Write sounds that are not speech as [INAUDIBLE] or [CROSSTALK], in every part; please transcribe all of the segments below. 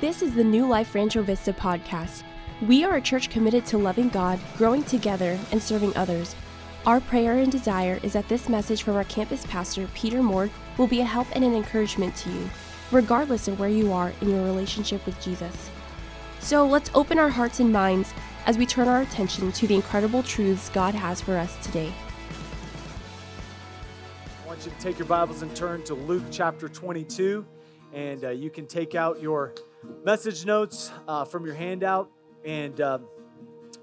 This is the New Life Rancho Vista podcast. We are a church committed to loving God, growing together, and serving others. Our prayer and desire is that this message from our campus pastor, Peter Moore, will be a help and an encouragement to you, regardless of where you are in your relationship with Jesus. So let's open our hearts and minds as we turn our attention to the incredible truths God has for us today. I want you to take your Bibles and turn to Luke chapter 22, and uh, you can take out your message notes uh, from your handout. And uh,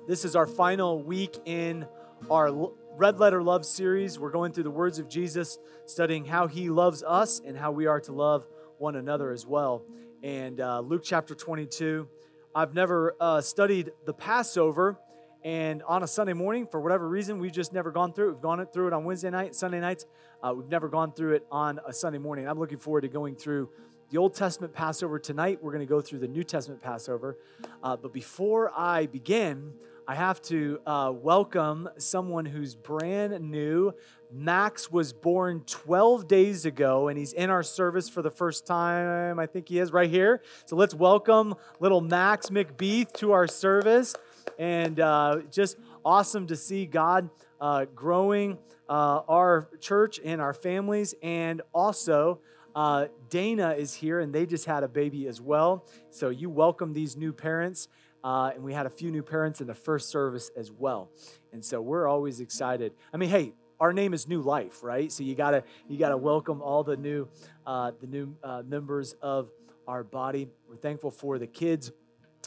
this is our final week in our Red Letter Love series. We're going through the words of Jesus, studying how he loves us and how we are to love one another as well. And uh, Luke chapter 22. I've never uh, studied the Passover. And on a Sunday morning, for whatever reason, we've just never gone through it. We've gone through it on Wednesday night, Sunday nights. Uh, we've never gone through it on a Sunday morning. I'm looking forward to going through the Old Testament Passover tonight. We're going to go through the New Testament Passover. Uh, but before I begin, I have to uh, welcome someone who's brand new. Max was born 12 days ago, and he's in our service for the first time. I think he is right here. So let's welcome little Max McBeath to our service. And uh, just awesome to see God uh, growing uh, our church and our families, and also uh, Dana is here, and they just had a baby as well. So you welcome these new parents. Uh, and we had a few new parents in the first service as well. And so we're always excited. I mean, hey, our name is New Life, right? So you gotta you gotta welcome all the new uh, the new uh, members of our body. We're thankful for the kids.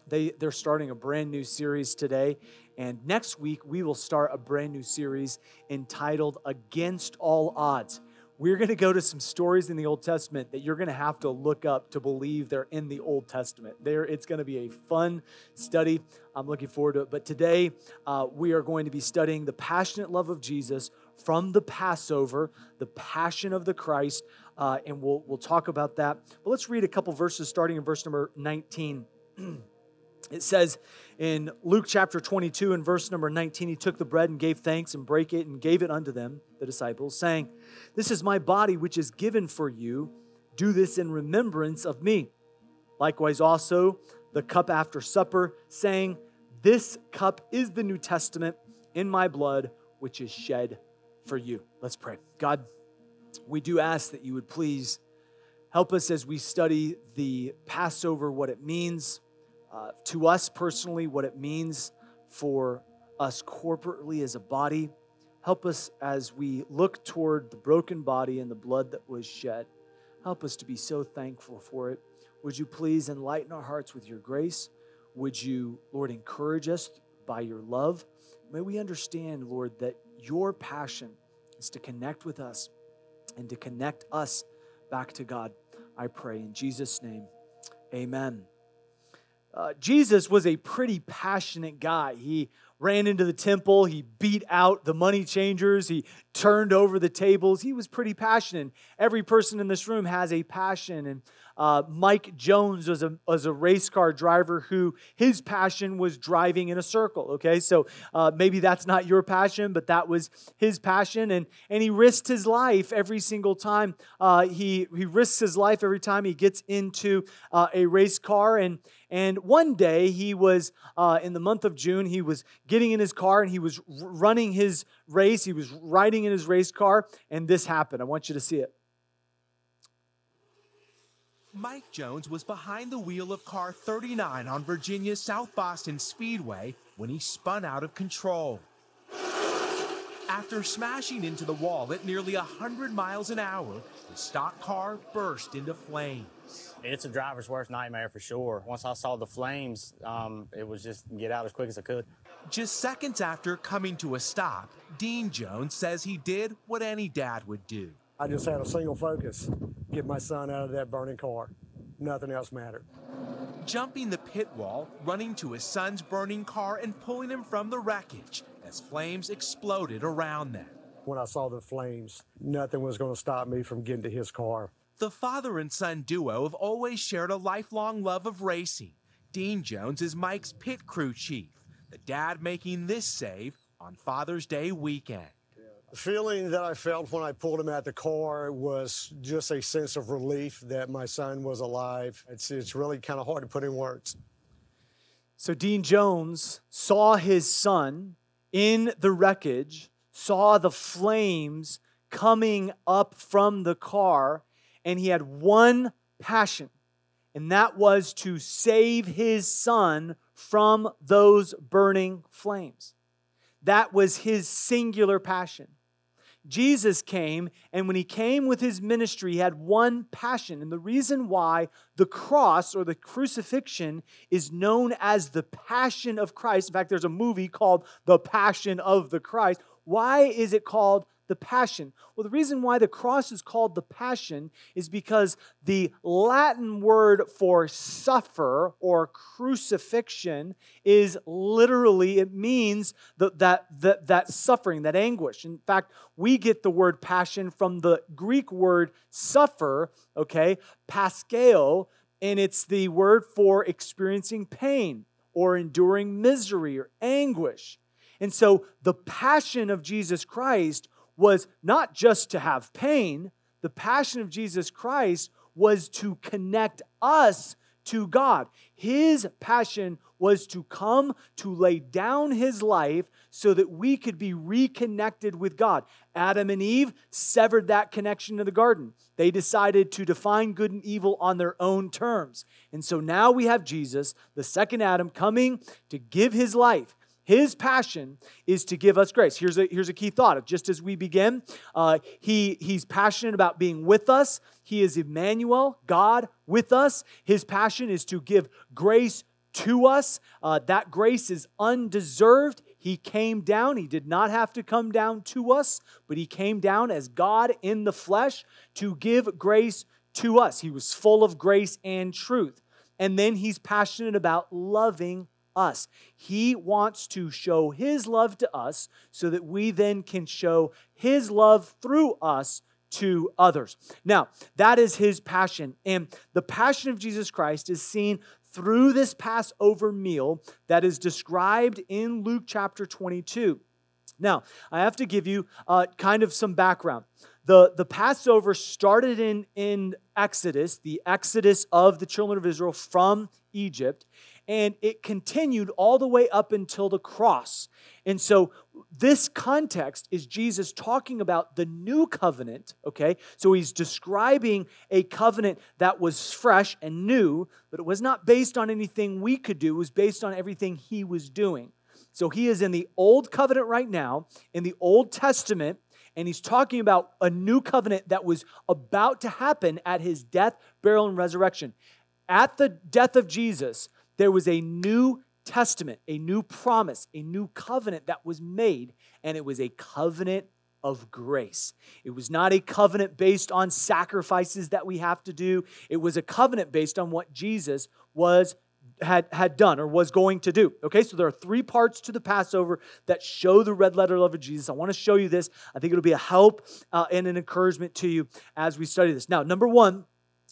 They they're starting a brand new series today, and next week we will start a brand new series entitled "Against All Odds." We're going to go to some stories in the Old Testament that you're going to have to look up to believe they're in the Old Testament. There, it's going to be a fun study. I'm looking forward to it. But today, uh, we are going to be studying the passionate love of Jesus from the Passover, the passion of the Christ, uh, and we'll we'll talk about that. But let's read a couple verses, starting in verse number 19. [CLEARS THROAT] It says in Luke chapter 22 and verse number 19, he took the bread and gave thanks and brake it and gave it unto them, the disciples, saying, This is my body which is given for you. Do this in remembrance of me. Likewise, also the cup after supper, saying, This cup is the New Testament in my blood, which is shed for you. Let's pray. God, we do ask that you would please help us as we study the Passover, what it means uh, to us personally, what it means for us corporately as a body. Help us as we look toward the broken body and the blood that was shed. Help us to be so thankful for it. Would you please enlighten our hearts with your grace? Would you, Lord, encourage us by your love? May we understand, Lord, that your passion is to connect with us and to connect us back to God. I pray in Jesus' name. Amen. Uh, Jesus was a pretty passionate guy. He ran into the temple, he beat out the money changers, he turned over the tables. He was pretty passionate. Every person in this room has a passion. And uh, Mike Jones was a, was a race car driver who his passion was driving in a circle. Okay, so uh, maybe that's not your passion, but that was his passion. And, and he risked his life every single time. Uh, he, he risks his life every time he gets into uh, a race car. And, and one day he was uh, in the month of June, he was getting in his car and he was running his race. He was riding in his race car, and this happened. I want you to see it. Mike Jones was behind the wheel of car 39 on Virginia's South Boston Speedway when he spun out of control. After smashing into the wall at nearly 100 miles an hour, the stock car burst into flames. It's a driver's worst nightmare for sure. Once I saw the flames, um, it was just get out as quick as I could. Just seconds after coming to a stop, Dean Jones says he did what any dad would do. I just had a single focus get my son out of that burning car. Nothing else mattered. Jumping the pit wall, running to his son's burning car, and pulling him from the wreckage as flames exploded around them. When I saw the flames, nothing was going to stop me from getting to his car. The father and son duo have always shared a lifelong love of racing. Dean Jones is Mike's pit crew chief, the dad making this save on Father's Day weekend. The feeling that I felt when I pulled him out the car was just a sense of relief that my son was alive. It's, it's really kind of hard to put in words. So Dean Jones saw his son in the wreckage, saw the flames coming up from the car, and he had one passion, and that was to save his son from those burning flames. That was his singular passion. Jesus came, and when he came with his ministry, he had one passion. And the reason why the cross or the crucifixion is known as the passion of Christ, in fact, there's a movie called The Passion of the Christ. Why is it called the passion? Well, the reason why the cross is called the passion is because the Latin word for suffer or crucifixion is literally, it means that, that, that, that suffering, that anguish. In fact, we get the word passion from the Greek word suffer, okay, paskeo, and it's the word for experiencing pain or enduring misery or anguish. And so the passion of Jesus Christ was not just to have pain, the passion of Jesus Christ was to connect us to God. His passion was to come to lay down his life so that we could be reconnected with God. Adam and Eve severed that connection to the garden. They decided to define good and evil on their own terms. And so now we have Jesus, the second Adam, coming to give his life his passion is to give us grace. Here's a, here's a key thought. Just as we begin, uh, he, he's passionate about being with us. He is Emmanuel, God with us. His passion is to give grace to us. Uh, that grace is undeserved. He came down. He did not have to come down to us, but he came down as God in the flesh to give grace to us. He was full of grace and truth. And then he's passionate about loving us. He wants to show His love to us so that we then can show His love through us to others. Now, that is His passion. And the passion of Jesus Christ is seen through this Passover meal that is described in Luke chapter 22. Now, I have to give you uh, kind of some background. The, the Passover started in, in Exodus, the exodus of the children of Israel from Egypt, and it continued all the way up until the cross. And so, this context is Jesus talking about the new covenant, okay? So, he's describing a covenant that was fresh and new, but it was not based on anything we could do, it was based on everything he was doing. So, he is in the old covenant right now, in the Old Testament, and he's talking about a new covenant that was about to happen at his death, burial, and resurrection. At the death of Jesus, there was a new testament, a new promise, a new covenant that was made, and it was a covenant of grace. It was not a covenant based on sacrifices that we have to do. It was a covenant based on what Jesus was had, had done or was going to do. Okay, so there are three parts to the Passover that show the red letter love of Jesus. I want to show you this. I think it'll be a help uh, and an encouragement to you as we study this. Now, number one,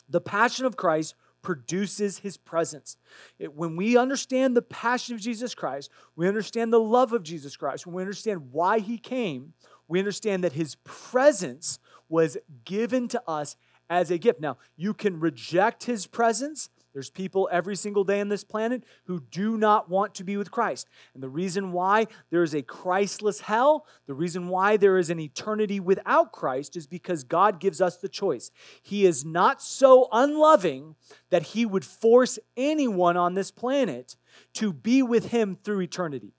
the passion of Christ produces his presence. It, when we understand the passion of Jesus Christ, we understand the love of Jesus Christ, when we understand why he came, we understand that his presence was given to us as a gift. Now, you can reject his presence there's people every single day on this planet who do not want to be with Christ. And the reason why there is a Christless hell, the reason why there is an eternity without Christ is because God gives us the choice. He is not so unloving that he would force anyone on this planet to be with him through eternity.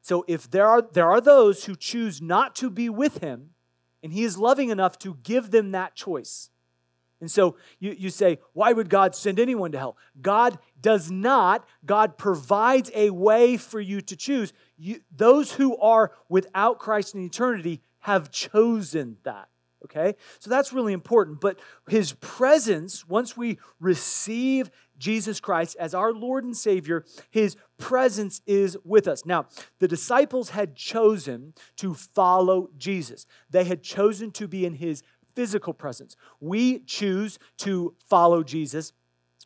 So if there are there are those who choose not to be with him, and he is loving enough to give them that choice. And so you, you say, why would God send anyone to hell? God does not. God provides a way for you to choose. You, those who are without Christ in eternity have chosen that. Okay? So that's really important. But his presence, once we receive Jesus Christ as our Lord and Savior, his presence is with us. Now, the disciples had chosen to follow Jesus, they had chosen to be in his physical presence. We choose to follow Jesus.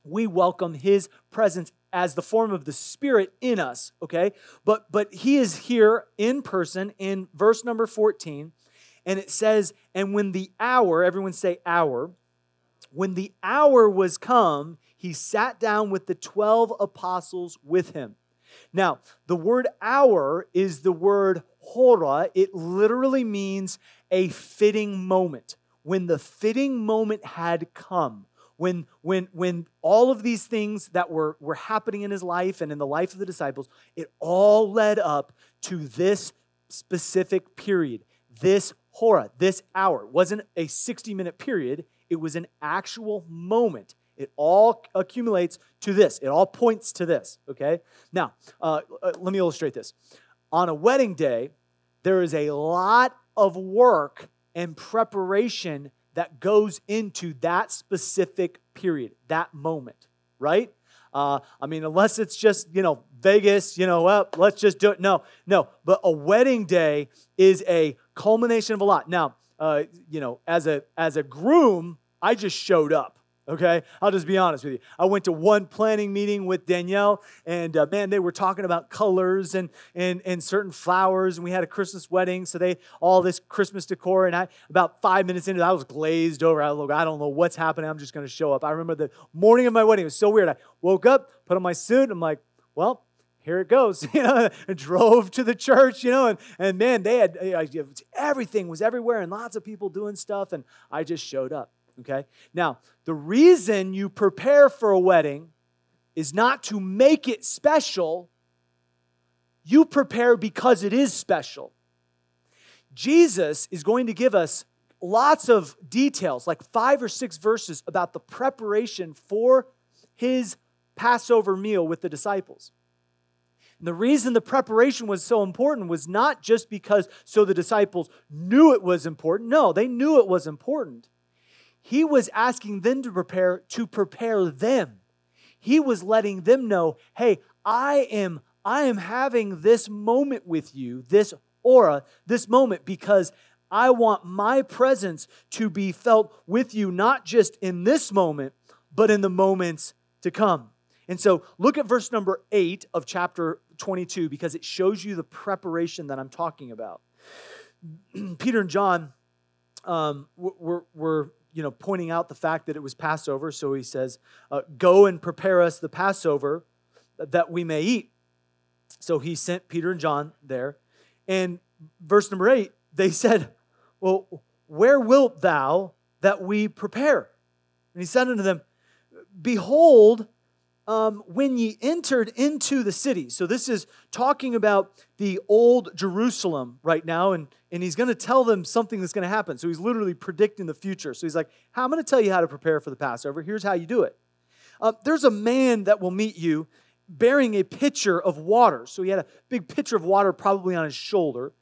We welcome his presence as the form of the Spirit in us, okay? But but he is here in person in verse number 14, and it says, and when the hour, everyone say hour, when the hour was come, he sat down with the 12 apostles with him. Now, the word hour is the word hora. It literally means a fitting moment. When the fitting moment had come, when when when all of these things that were were happening in his life and in the life of the disciples it all led up to this specific period this hora this hour. It wasn't a 60 minute period. It was an actual moment. It all accumulates to this. It all points to this okay? Now uh, uh let me illustrate this. On a wedding day there is a lot of work and preparation that goes into that specific period, that moment, right? Uh, I mean, unless it's just, you know, Vegas, you know, well, let's just do it. No, no. But a wedding day is a culmination of a lot. Now, uh, you know, as a as a groom, I just showed up okay? I'll just be honest with you. I went to one planning meeting with Danielle, and uh, man, they were talking about colors and, and, and certain flowers, and we had a Christmas wedding, so they all this Christmas decor, and I about five minutes into it, I was glazed over. I, was, I don't know what's happening. I'm just going to show up. I remember the morning of my wedding. It was so weird. I woke up, put on my suit. And I'm like, well, here it goes, [LAUGHS] you know, and drove to the church, you know, and, and man, they had, everything was everywhere and lots of people doing stuff, and I just showed up. Okay? Now, the reason you prepare for a wedding is not to make it special, you prepare because it is special. Jesus is going to give us lots of details, like five or six verses about the preparation for his Passover meal with the disciples. And the reason the preparation was so important was not just because so the disciples knew it was important. No, they knew it was important. He was asking them to prepare to prepare them. He was letting them know, "Hey, I am I am having this moment with you, this hora, this moment because I want my presence to be felt with you not just in this moment, but in the moments to come." And so, look at verse number 8 of chapter 22 because it shows you the preparation that I'm talking about. [CLEARS THROAT] Peter and John um, were, were you know, pointing out the fact that it was Passover. So he says, uh, Go and prepare us the Passover that we may eat. So he sent Peter and John there. And verse number eight, they [LAUGHS] said, Well, where wilt thou that we prepare? And he said unto them, Behold, um, when ye entered into the city. So this is talking about the old Jerusalem right now, and, and he's going to tell them something that's going to happen. So he's literally predicting the future. So he's like, I'm going to tell you how to prepare for the Passover. Here's how you do it. Uh, there's a man that will meet you bearing a pitcher of water. So he had a big pitcher of water probably on his shoulder.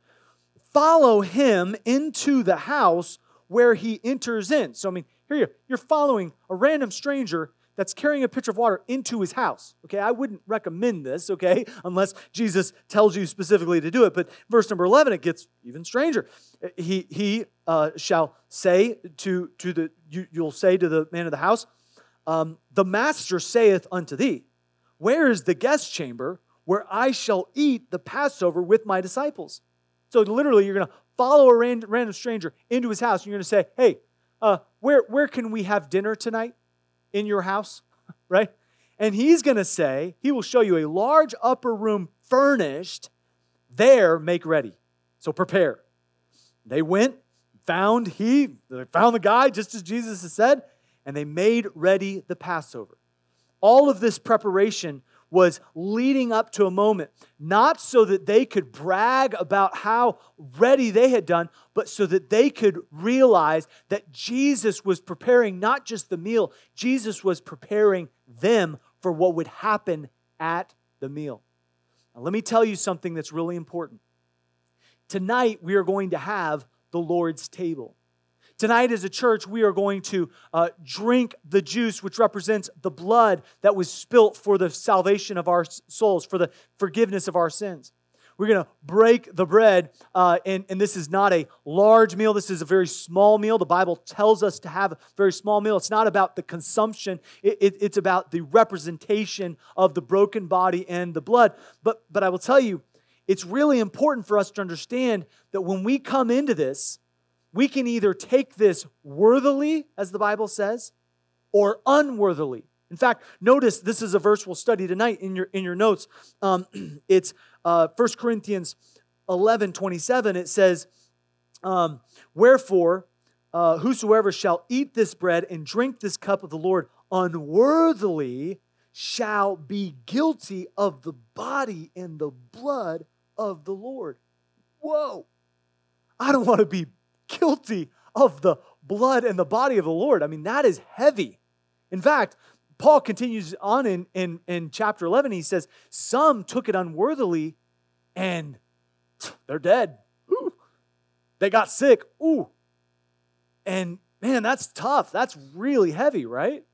Follow him into the house where he enters in. So, I mean, here you you're following a random stranger that's carrying a pitcher of water into his house. Okay, I wouldn't recommend this, okay, [LAUGHS] unless Jesus tells you specifically to do it. But verse number 11, it gets even stranger. He, he uh, shall say to, to the, you, you'll say to the man of the house, um, the master saith unto thee, Where is the guest chamber where I shall eat the Passover with my disciples? So literally, you're going to follow a random, stranger into his house, and you're going to say, Hey, uh, where, where can we have dinner tonight? In your house, [LAUGHS] right? And he's going to say, he will show you a large upper room furnished. There, make ready. So prepare. They went, found he, they found the guy just as Jesus has said, and they made ready the Passover. All of this preparation was leading up to a moment, not so that they could brag about how ready they had done, but so that they could realize that Jesus was preparing not just the meal, Jesus was preparing them for what would happen at the meal. Now, let me tell you something that's really important. Tonight, we are going to have the Lord's table. Tonight, as a church, we are going to uh, drink the juice, which represents the blood that was spilt for the salvation of our souls, for the forgiveness of our sins. we're gonna break the bread. Uh, and, and this is not a large meal, this is a very small meal. The Bible tells us to have a very small meal. It's not about the consumption, it, it, it's about the representation of the broken body and the blood. But, but I will tell you, it's really important for us to understand that when we come into this, we can either take this worthily, as the Bible says, or unworthily. In fact, notice this is a verse we'll study tonight in your, in your notes. Um, [CLEARS THROAT] it's uh, 1 Corinthians 11 27. It says, um, Wherefore, uh, whosoever shall eat this bread and drink this cup of the Lord unworthily shall be guilty of the body and the blood of the Lord. Whoa. I don't want to be guilty of the blood and the body of the Lord. I mean, that is heavy. In fact, Paul continues on in, in, in chapter 11. He says, Some took it unworthily and [TSK] they're dead. Ooh. They got sick. Ooh. And man, that's tough. That's really heavy, right?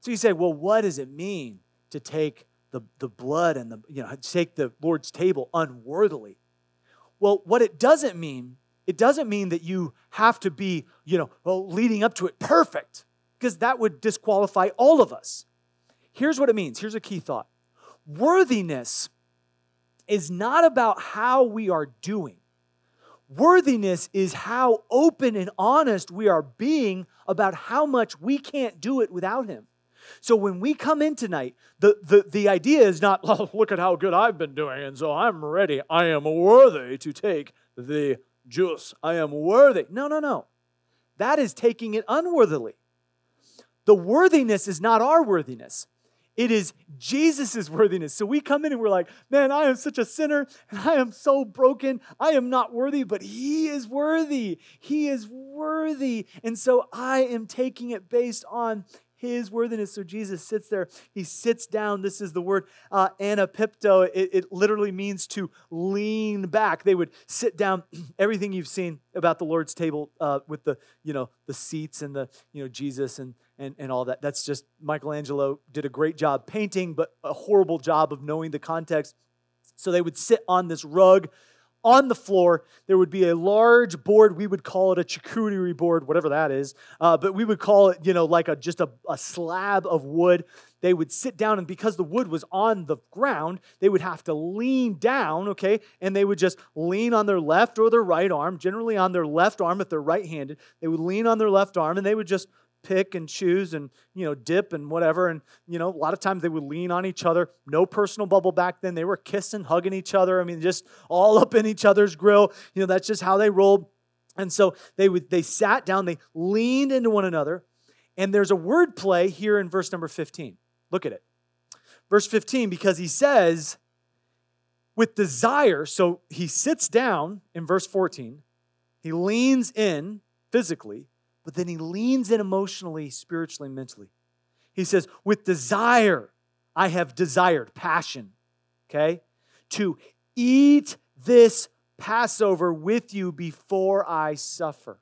So you say, well, what does it mean to take the, the blood and the, you know, take the Lord's table unworthily? Well, what it doesn't mean, it doesn't mean that you have to be, you know, well, leading up to it perfect because that would disqualify all of us. Here's what it means. Here's a key thought worthiness is not about how we are doing. Worthiness is how open and honest we are being about how much we can't do it without Him. So when we come in tonight, the, the, the idea is not, oh, [LAUGHS] look at how good I've been doing, and so I'm ready. I am worthy to take the juice. I am worthy. No, no, no. That is taking it unworthily. The worthiness is not our worthiness. It is Jesus' worthiness. So we come in and we're like, man, I am such a sinner and I am so broken. I am not worthy, but He is worthy. He is worthy. And so I am taking it based on his worthiness. So Jesus sits there, he sits down. This is the word uh, anapipto. It, it literally means to lean back. They would sit down. [CLEARS THROAT] Everything you've seen about the Lord's table uh, with the, you know, the seats and the, you know, Jesus and, and, and all that. That's just Michelangelo did a great job painting, but a horrible job of knowing the context. So they would sit on this rug on the floor, there would be a large board. We would call it a charcuterie board, whatever that is. Uh, but we would call it, you know, like a just a, a slab of wood. They would sit down, and because the wood was on the ground, they would have to lean down, okay? And they would just lean on their left or their right arm, generally on their left arm if they're right handed. They would lean on their left arm and they would just pick and choose and you know dip and whatever. And you know a lot of times they would lean on each other. No personal bubble back then. They were kissing hugging each other. I mean just all up in each other's grill. You know that's just how they rolled. And so they would they sat down they leaned into one another. And there's a word play here in verse number 15 look at it. Verse 15 because he says with desire so he sits down in verse 14 he leans in physically but then he leans in emotionally, spiritually, mentally. He says, with desire, I have desired, passion, okay, to eat this Passover with you before I suffer.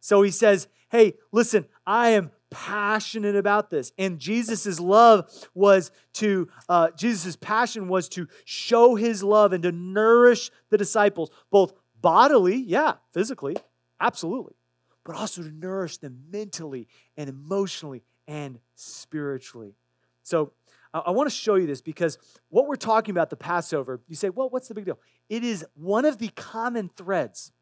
So he says, hey, listen, I am passionate about this. And Jesus' love was to, uh, Jesus' passion was to show his love and to nourish the disciples, both bodily, yeah, physically, absolutely, but also to nourish them mentally and emotionally and spiritually. So I want to show you this because what we're talking about, the Passover, you say, well, what's the big deal? It is one of the common threads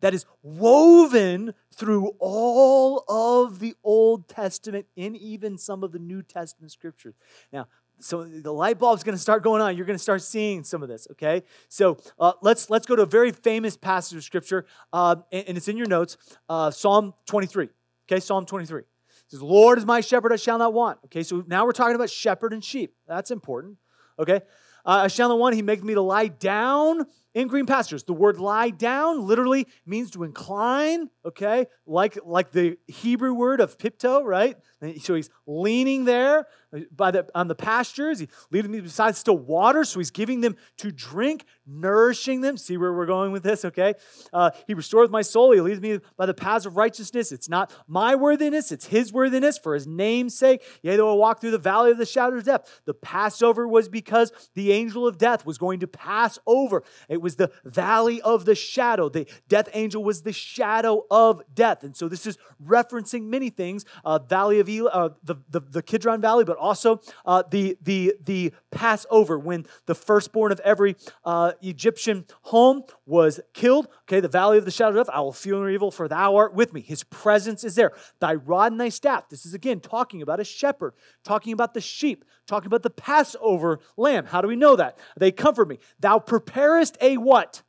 that is woven through all of the Old Testament and even some of the New Testament scriptures. Now, so the light bulb's going to start going on. You're going to start seeing some of this. Okay, so uh, let's let's go to a very famous passage of scripture, uh, and, and, it's in your notes. Uh, Psalm 23. Okay, Psalm 23 it says, "Lord is my shepherd; I shall not want." Okay, so now we're talking about shepherd and sheep. That's important. Okay, I shall not want. He makes me to lie down in green pastures. The word lie down literally means to incline, okay? Like, like the Hebrew word of pipto, right? So he's leaning there by the, on the pastures. He's leading them beside still water, so he's giving them to drink, nourishing them. See where we're going with this, okay? Uh, he restores my soul. He leads me by the paths of righteousness. It's not my worthiness, it's his worthiness for his name's sake. Yea, though I walk through the valley of the shadow of death. The Passover was because the angel of death was going to pass over. It was the valley of the shadow. The death angel was the shadow of death. And so this is referencing many things uh, Valley of uh, the, the, the Kidron Valley, but also uh, the, the, the Passover when the firstborn of every uh, Egyptian home was killed. Okay, the valley of the shadow of death, I will fear no evil, for thou art with me. His presence is there. Thy rod and thy staff. This is again talking about a shepherd, talking about the sheep, talking about the Passover lamb. How do we know that? They comfort me. Thou preparest a what?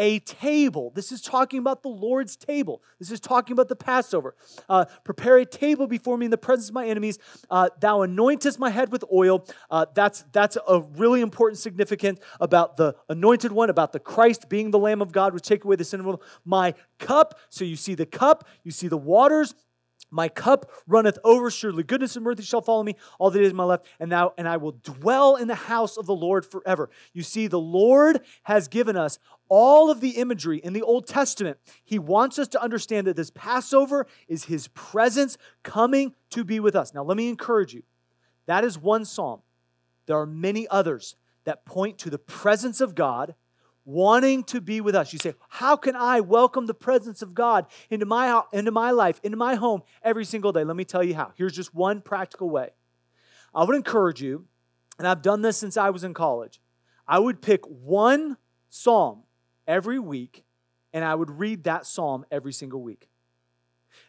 a table. This is talking about the Lord's table. This is talking about the Passover. Uh, prepare a table before me in the presence of my enemies. Uh, thou anointest my head with oil. Uh, that's, that's a really important significance about the anointed one, about the Christ being the Lamb of God, which take away the sin of. My cup. So you see the cup, you see the waters, my cup runneth over, surely goodness and mercy shall follow me all the days of my life, and now and I will dwell in the house of the Lord forever. You see, the Lord has given us all of the imagery in the Old Testament. He wants us to understand that this Passover is his presence coming to be with us. Now, let me encourage you. That is one psalm. There are many others that point to the presence of God wanting to be with us. You say, How can I welcome the presence of God into my, into my life, into my home every single day? Let me tell you how. Here's just one practical way. I would encourage you, and I've done this since I was in college, I would pick one psalm every week, and I would read that psalm every single week.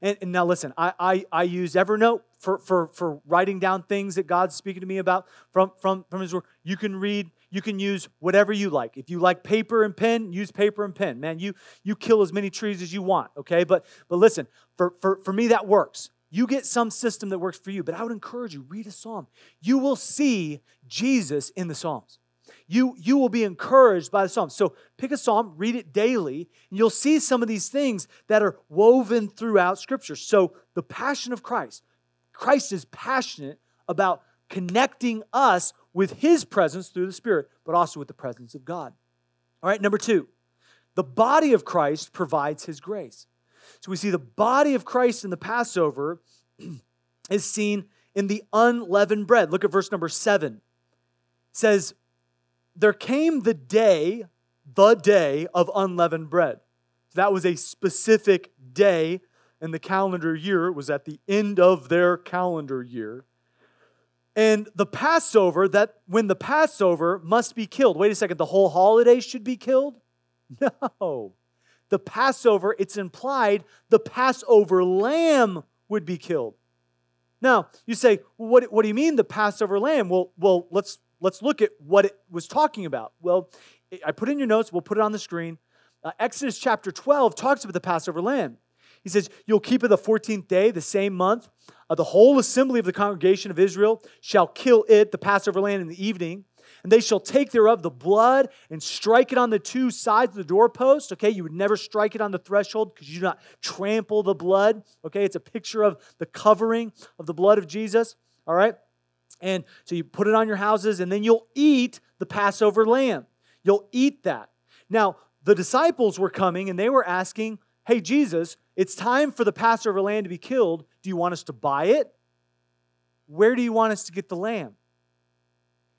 And, and, now listen, I, I, I use Evernote for, for, for writing down things that God's speaking to me about from, from, from His Word. You can read you can use whatever you like. If you like paper and pen, use paper and pen. Man, you you kill as many trees as you want, okay? But but listen, for for, for me that works. You get some system that works for you, but I would encourage you, read a psalm. You will see Jesus in the Psalms. You, you will be encouraged by the Psalms. So pick a psalm, read it daily, and you'll see some of these things that are woven throughout Scripture. So the passion of Christ. Christ is passionate about connecting us with his presence through the Spirit, but also with the presence of God. All right, number two, the body of Christ provides his grace. So we see the body of Christ in the Passover [CLEARS THROAT] is seen in the unleavened bread. Look at verse number seven. It says, There came the day, the day of unleavened bread. So that was a specific day in the calendar year. It was at the end of their calendar year. And the Passover, that when the Passover must be killed. Wait a second, the whole holiday should be killed? [LAUGHS] No. The Passover, it's implied the Passover lamb would be killed. Now, you say, what, what do you mean the Passover lamb? Well, well, let's let's look at what it was talking about. Well, I put in your notes, we'll put it on the screen. Uh, Exodus chapter 12 talks about the Passover lamb. He says, You'll keep it the 14th day, the same month. Uh, the whole assembly of the congregation of Israel shall kill it, the Passover lamb, in the evening. And they shall take thereof the blood and strike it on the two sides of the doorpost. Okay, you would never strike it on the threshold because you do not trample the blood. Okay, it's a picture of the covering of the blood of Jesus. All right, and so you put it on your houses, and then you'll eat the Passover lamb. You'll eat that. Now, the disciples were coming and they were asking, Hey, Jesus, it's time for the Passover lamb to be killed. Do you want us to buy it? Where do you want us to get the lamb?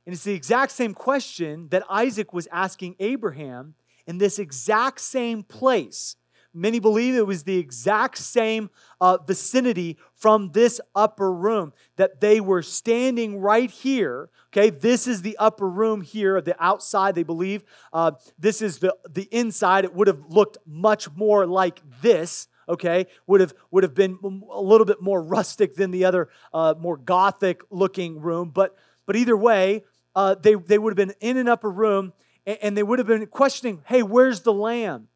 And it's the exact same question that Isaac was asking Abraham in this exact same place. Many believe it was the exact same uh, vicinity from this upper room, that they were standing right here. Okay, this is the upper room here, the outside, they believe. Uh, this is the, the inside. It would have looked much more like this okay would have would have been a little bit more rustic than the other uh, more gothic looking room but but either way uh, they they would have been in an upper room and, and they would have been questioning hey where's the lamb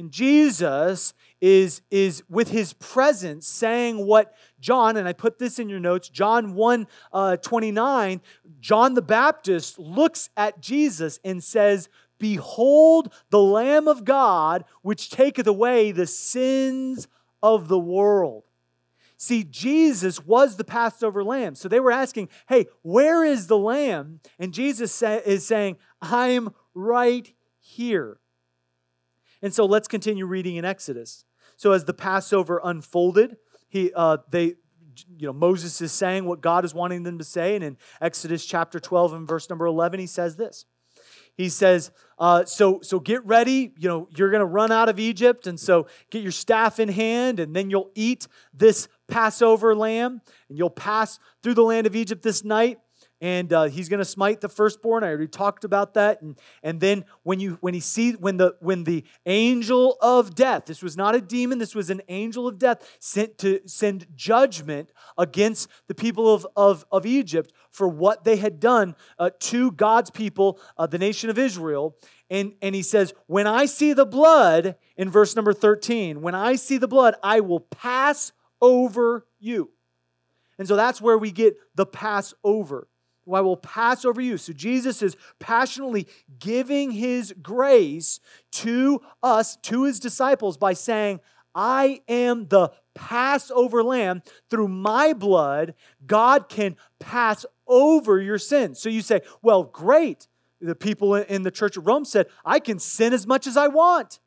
and jesus is is with his presence saying what john and i put this in your notes john 1 uh, 29 john the baptist looks at jesus and says Behold the Lamb of God, which taketh away the sins of the world. See, Jesus was the Passover lamb. So they were asking, hey, where is the lamb? And Jesus is saying, I'm right here. And so let's continue reading in Exodus. So as the Passover unfolded, he, uh, they, you know, Moses is saying what God is wanting them to say. And in Exodus chapter 12 and verse number 11, he says this. He says, uh, so, so get ready. You know, you're going to run out of Egypt. And so get your staff in hand, and then you'll eat this Passover lamb, and you'll pass through the land of Egypt this night and uh, he's going to smite the firstborn. I already talked about that. And, and then when you when he see when the when the angel of death, this was not a demon, this was an angel of death sent to send judgment against the people of, of, of Egypt for what they had done uh, to God's people, uh, the nation of Israel. And, and he says, When I see the blood, in verse number 13, when I see the blood, I will pass over you. And so that's where we get the Passover. I will pass over you. So Jesus is passionately giving his grace to us, to his disciples, by saying, I am the Passover lamb. Through my blood, God can pass over your sins. So you say, well, great. The people in the church of Rome said, I can sin as much as I want.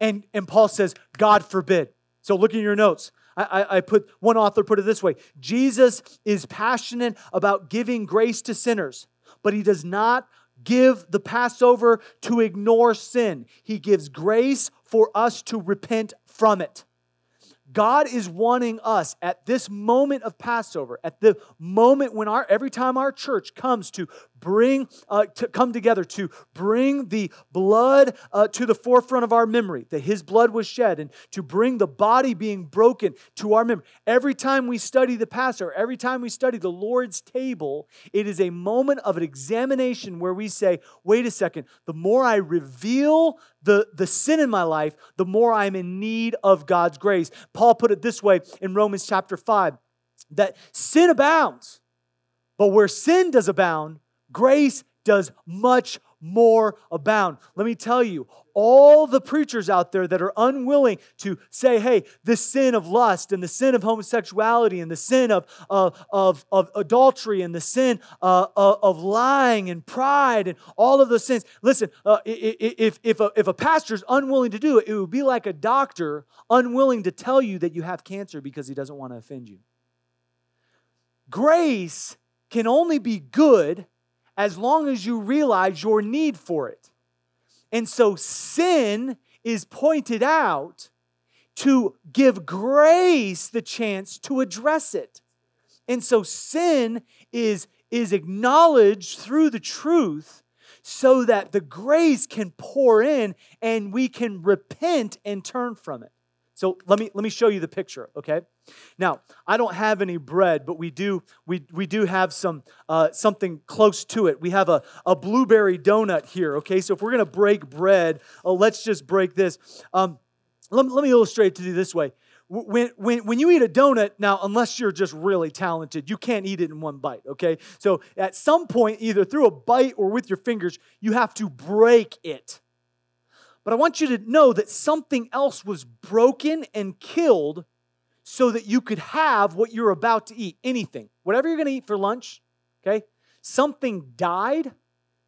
And, and Paul says, God forbid. So look in your notes. I, I, put one author put it this way Jesus is passionate about giving grace to sinners, but he does not give the Passover to ignore sin. He gives grace for us to repent from it. God is wanting us at this moment of Passover, at the moment when our every time our church comes to bring uh, to come together to bring the blood uh, to the forefront of our memory that his blood was shed and to bring the body being broken to our memory. Every time we study the passover every time we study the lord's table it is a moment of an examination where we say wait a second the more i reveal the, the sin in my life the more i'm in need of god's grace. Paul put it this way in romans chapter 5 that sin abounds but where sin does abound grace does much more abound. Let me tell you, all the preachers out there that are unwilling to say, hey, the sin of lust and the sin of homosexuality and the sin of, uh, of, of adultery and the sin uh, uh, of lying and pride and all of those sins. Listen, uh, if, if, a, if a pastor is unwilling to do it, it would be like a doctor unwilling to tell you that you have cancer because he doesn't want to offend you. Grace can only be good as long as you realize your need for it. And so sin is pointed out to give grace the chance to address it. And so sin is, is acknowledged through the truth so that the grace can pour in and we can repent and turn from it. So let me let me show you the picture, okay? Now I don't have any bread, but we do we we do have some uh, something close to it. We have a, a blueberry donut here, okay? So if we're gonna break bread, uh, let's just break this. Um, let, let me illustrate to you this way. When, when, when you eat a donut, now, unless you're just really talented, you can't eat it in one bite, okay? So at some point, either through a bite or with your fingers, you have to break it. But I want you to know that something else was broken and killed so that you could have what you're about to eat. Anything, whatever you're going to eat for lunch, okay? Something died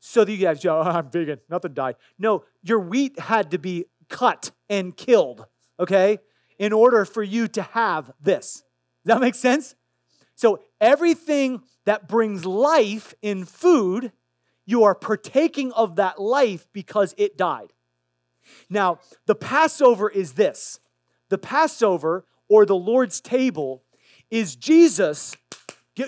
so that you guys, oh, I'm vegan, nothing died. No, your wheat had to be cut and killed, okay, in order for you to have this. Does that make sense? So everything that brings life in food, you are partaking of that life because it died. Now, the Passover is this the Passover or the Lord's table is Jesus.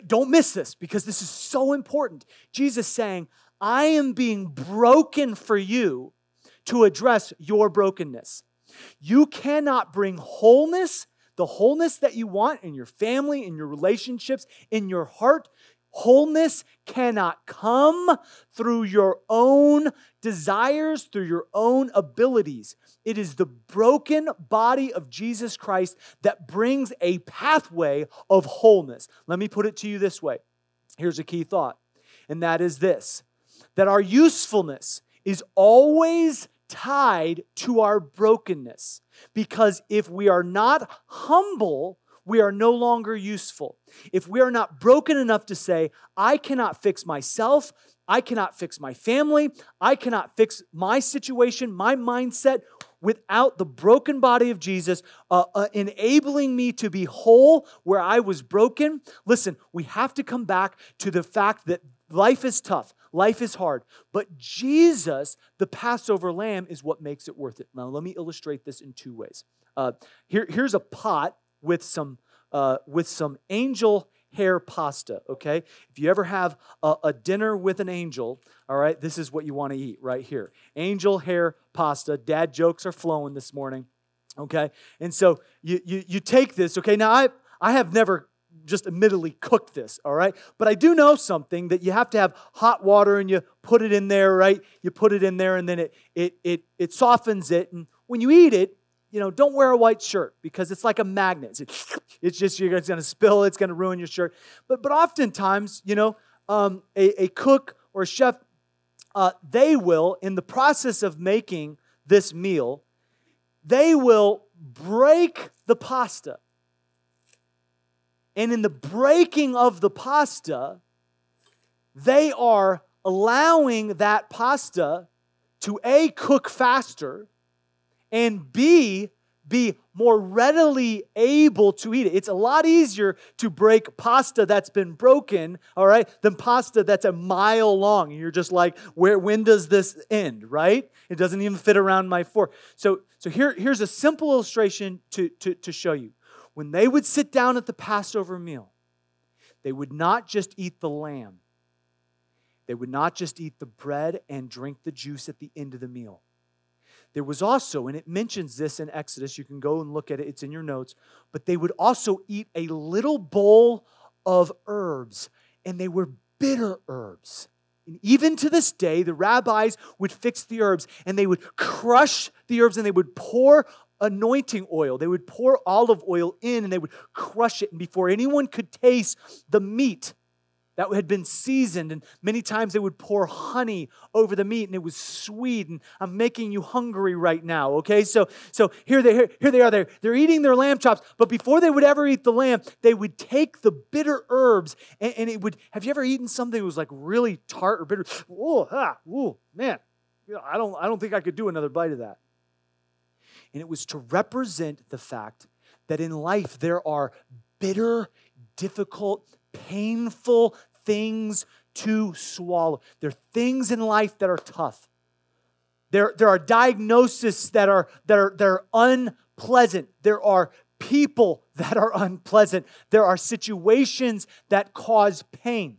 Don't miss this because this is so important. Jesus saying, I am being broken for you to address your brokenness. You cannot bring wholeness, the wholeness that you want in your family, in your relationships, in your heart. Wholeness cannot come through your own desires, through your own abilities. It is the broken body of Jesus Christ that brings a pathway of wholeness. Let me put it to you this way. Here's a key thought, and that is this that our usefulness is always tied to our brokenness. Because if we are not humble, we are no longer useful. If we are not broken enough to say, I cannot fix myself, I cannot fix my family, I cannot fix my situation, my mindset, without the broken body of Jesus uh, uh, enabling me to be whole where I was broken. Listen, we have to come back to the fact that life is tough, life is hard, but Jesus, the Passover lamb, is what makes it worth it. Now, let me illustrate this in two ways. Uh, here, here's a pot with some uh, with some angel hair pasta, okay? If you ever have a, a, dinner with an angel, all right, this is what you want to eat right here. Angel hair pasta. Dad jokes are flowing this morning, okay? And so you, you, you take this, okay? Now, I, I have never just admittedly cooked this, all right? But I do know something that you have to have hot water and you put it in there, right? You put it in there and then it, it, it, it softens it. And when you eat it, you know, don't wear a white shirt because it's like a magnet. It's just you're going to spill. It's going to ruin your shirt. But but oftentimes, you know, um, a, a cook or a chef, uh, they will in the process of making this meal, they will break the pasta. And in the breaking of the pasta, they are allowing that pasta to a cook faster and B, be more readily able to eat it. It's a lot easier to break pasta that's been broken, all right, than pasta that's a mile long. You're just like, where when does this end, right? It doesn't even fit around my fork. So, so here, here's a simple illustration to, to, to show you. When they would sit down at the Passover meal, they would not just eat the lamb. They would not just eat the bread and drink the juice at the end of the meal there was also, and it mentions this in Exodus, you can go and look at it, it's in your notes, but they would also eat a little bowl of herbs, and they were bitter herbs. And even to this day, the rabbis would fix the herbs and they would crush the herbs and they would pour anointing oil. They would pour olive oil in and they would crush it. And before anyone could taste the meat, that had been seasoned, and many times they would pour honey over the meat, and it was sweet. And I'm making you hungry right now, okay? So, so here they here they are. They're, they're eating their lamb chops, but before they would ever eat the lamb, they would take the bitter herbs, and, and it would. Have you ever eaten something that was like really tart or bitter? Oh, ah, oh, man, I don't I don't think I could do another bite of that. And it was to represent the fact that in life there are bitter, difficult, painful things to swallow. There are things in life that are tough. There, there are diagnoses that are, that, are, that are unpleasant. There are people [LAUGHS] that are unpleasant. There are situations that cause pain.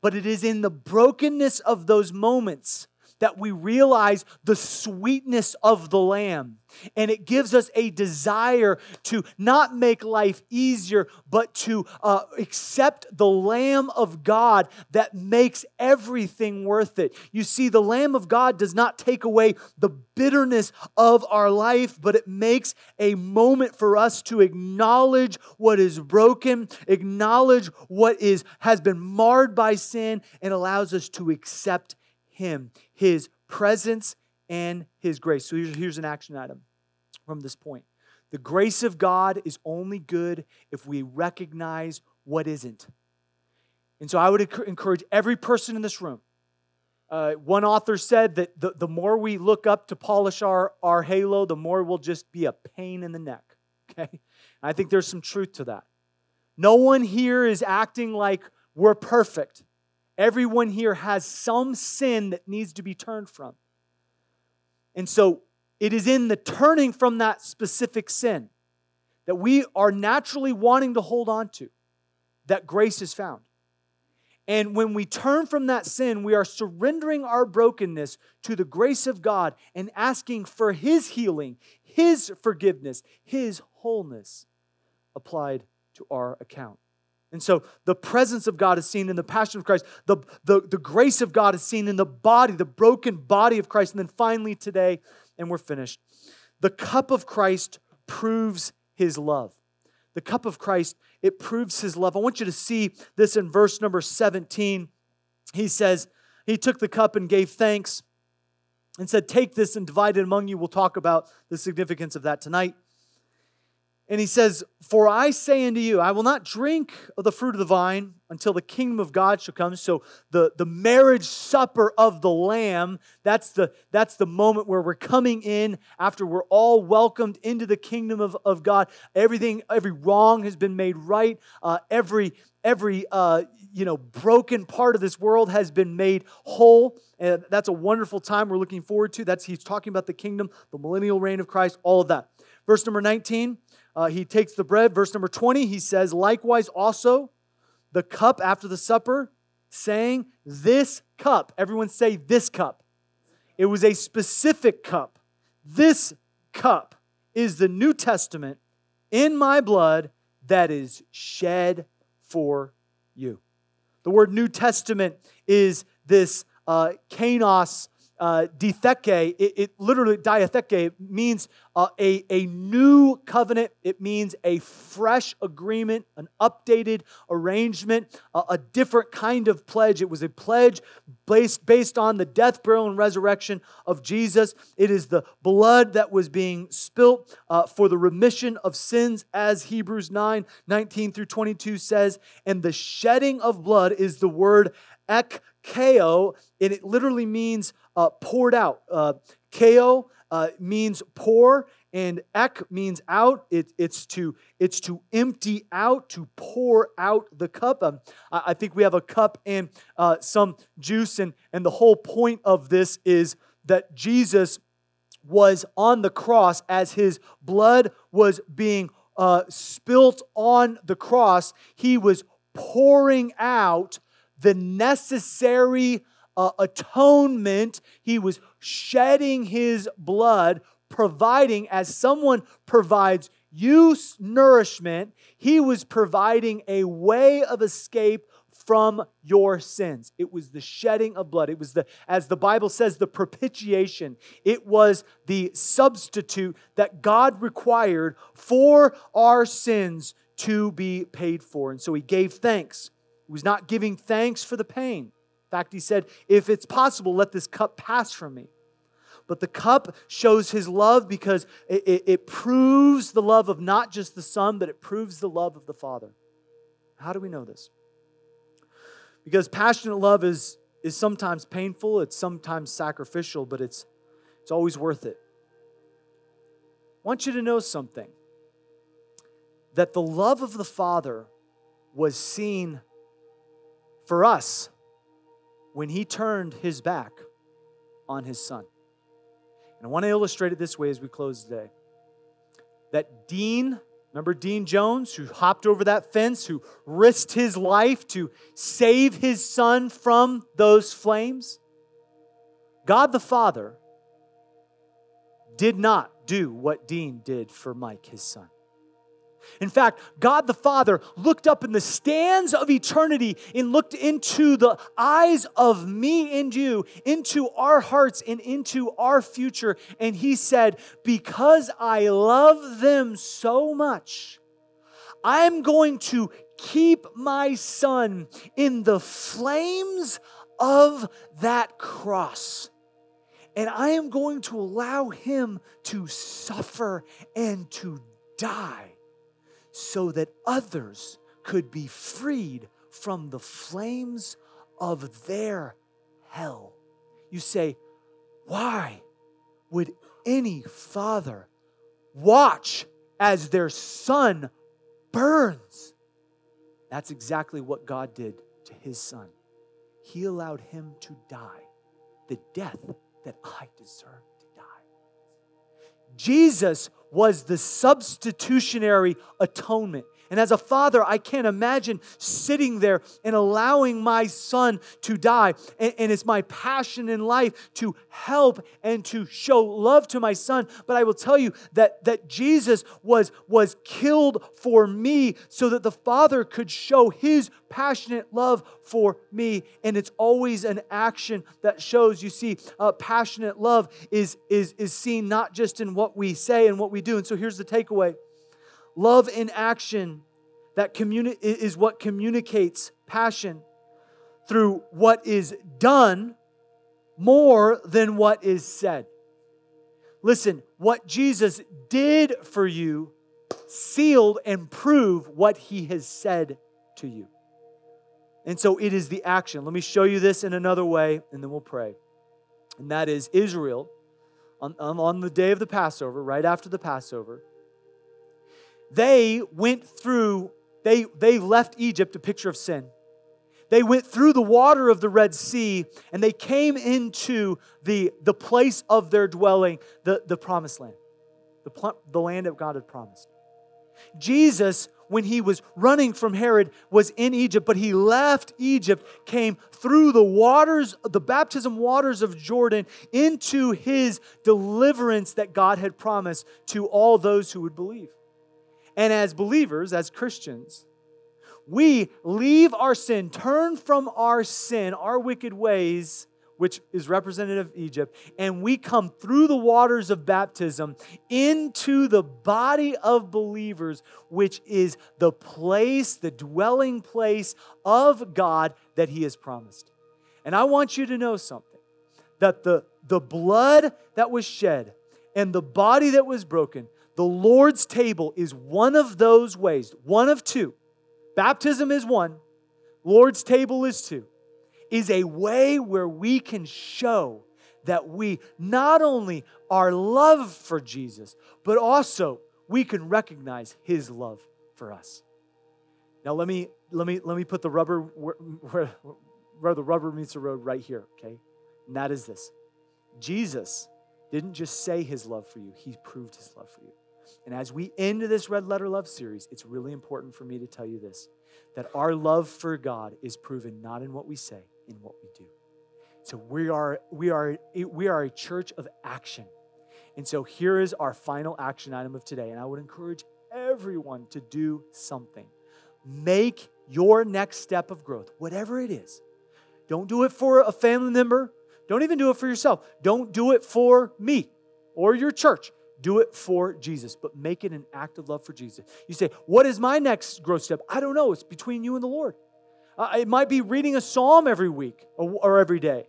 But it is in the brokenness of those moments that we realize the sweetness of the Lamb. And it gives us a desire to not make life easier, but to uh, accept the Lamb of God that makes everything worth it. You see, the Lamb of God does not take away the bitterness of our life, but it makes a moment for us to acknowledge what is broken, acknowledge what is has been marred by sin, and allows us to accept Him his presence and his grace. So here's, here's an action item from this point. The grace of God is only good if we recognize what isn't. And so I would encourage every person in this room. Uh, one author said that the, the more we look up to polish our, our halo, the more we'll just be a pain in the neck. [LAUGHS] Okay? I think there's some truth to that. No one here is acting like we're perfect. Everyone here has some sin that needs to be turned from. And so it is in the turning from that specific sin that we are naturally wanting to hold on to that grace is found. And when we turn from that sin, we are surrendering our brokenness to the grace of God and asking for His healing, His forgiveness, His wholeness applied to our account. And so the presence of God is seen in the passion of Christ. The, the, the grace of God is seen in the body, the broken body of Christ. And then finally, today, and we're finished, the cup of Christ proves his love. The cup of Christ, it proves his love. I want you to see this in verse number 17. He says, He took the cup and gave thanks. and said, Take this and divide it among you. We'll talk about the significance of that tonight. And he says, For I say unto you, I will not drink of the fruit of the vine until the kingdom of God shall come. So the, the marriage supper of the Lamb, that's the, that's the moment where we're coming in after we're all welcomed into the kingdom of, of God. Everything, every wrong has been made right. Uh, every every uh, you know broken part of this world has been made whole. And that's a wonderful time we're looking forward to. That's he's talking about the kingdom, the millennial reign of Christ, all of that. Verse number 19. Uh, he takes the bread. Verse number 20, he says, Likewise also the cup after the supper, saying, This cup. Everyone say, This cup. It was a specific cup. This cup is the New Testament in my blood that is shed for you. The word New Testament is this uh, kanos uh, ditheke, it, it, literally, diatheke, means uh, a, a new covenant. It means a fresh agreement, an updated arrangement, uh, a different kind of pledge. It was a pledge based, based on the death, burial, and resurrection of Jesus. It is the blood that was being spilt uh, for the remission of sins, as Hebrews 9 19 through 22 says. And the shedding of blood is the word ekkeo, and it literally means uh, poured out. Uh, keo uh, means pour, and ek means out. It, it's to it's to empty out, to pour out the cup. Um, I, I, think we have a cup and uh, some juice, and and the whole point of this is that Jesus was on the cross as his blood was being uh, spilt on the cross. He was pouring out the necessary uh, atonement. He was shedding his blood, providing, as someone provides you nourishment, he was providing a way of escape from your sins. It was the shedding of blood. It was the, as the Bible says, the propitiation. It was the substitute that God required for our sins to be paid for. And so he gave thanks. He was not giving thanks for the pain fact, he said, If it's possible, let this cup pass from me. But the cup shows his love because it, it, it, proves the love of not just the Son, but it proves the love of the Father. How do we know this? Because passionate love is, is sometimes painful, it's sometimes sacrificial, but it's, it's always worth it. I want you to know something that the love of the Father was seen for us when he turned his back on his son. And I want to illustrate it this way as we close today. That Dean, remember Dean Jones, who hopped over that fence, who risked his life to save his son from those flames? God the Father did not do what Dean did for Mike, his son. In fact, God the Father looked up in the stands of eternity and looked into the eyes of me and you, into our hearts and into our future. And He said, Because I love them so much, I'm going to keep my son in the flames of that cross. And I am going to allow him to suffer and to die so that others could be freed from the flames of their hell. You say, why would any father watch as their son burns? That's exactly what God did to his son. He allowed him to die the death that I deserved to die. Jesus was the substitutionary atonement. And as a father, I can't imagine sitting there and allowing my son to die. And, and, it's my passion in life to help and to show love to my son. But I will tell you that, that Jesus was, was killed for me so that the father could show his passionate love for me. And it's always an action that shows, you see, uh, passionate love is, is, is seen not just in what we say and what we do. And so here's the takeaway Love in action that communi- is what communicates passion through what is done more than what is said. Listen, what Jesus did for you sealed and prove what he has said to you. And so it is the action. Let me show you this in another way, and then we'll pray. And that is Israel, on, on the day of the Passover, right after the Passover, they went through, they, they left Egypt, a picture of sin. They went through the water of the Red Sea and they came into the, the place of their dwelling, the, the promised land, the, the land that God had promised. Jesus, when he was running from Herod, was in Egypt, but he left Egypt, came through the waters, the baptism waters of Jordan, into his deliverance that God had promised to all those who would believe. And as believers, as Christians, we leave our sin, turn from our sin, our wicked ways, which is representative of Egypt, and we come through the waters of baptism into the body of believers, which is the place, the dwelling place of God that He has promised. And I want you to know something that the, the blood that was shed and the body that was broken, the Lord's table is one of those ways, one of two. Baptism is one, Lord's table is two is a way where we can show that we not only our love for Jesus, but also we can recognize his love for us. Now let me let me let me put the rubber where, where, where the rubber meets the road right here, okay? And that is this. Jesus didn't just say his love for you, he proved his love for you. And as we end this red letter love series, it's really important for me to tell you this that our love for God is proven not in what we say, in what we do. So we are we are we are a church of action. And so here is our final action item of today and I would encourage everyone to do something. Make your next step of growth, whatever it is. Don't do it for a family member. Don't even do it for yourself. Don't do it for me or your church. Do it for Jesus, but make it an act of love for Jesus. You say, What is my next growth step? I don't know. It's between you and the Lord. Uh, it might be reading a psalm every week or, or every day.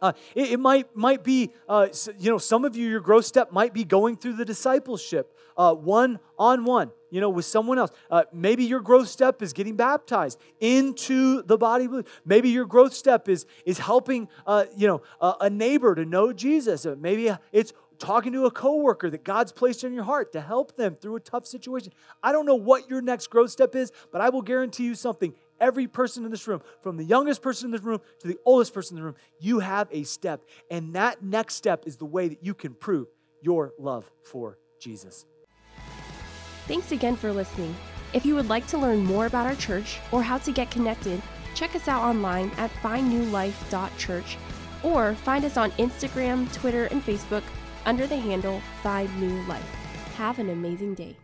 Uh, it, it, might might be uh, you know some of you your growth step might be going through the discipleship uh, one on one you know with someone else uh, maybe your growth step is getting baptized into the body maybe your growth step is is helping uh, you know a neighbor to know jesus maybe it's talking to a coworker that God's placed in your heart to help them through a tough situation. I don't know what your next growth step is, but I will guarantee you something. Every person in this room, from the youngest person in this room to the oldest person in the room, you have a step. And that next step is the way that you can prove your love for Jesus. Thanks again for listening. If you would like to learn more about our church or how to get connected, check us out online at findnewlife.church or find us on Instagram, Twitter, and Facebook under the handle Find New Life. Have an amazing day.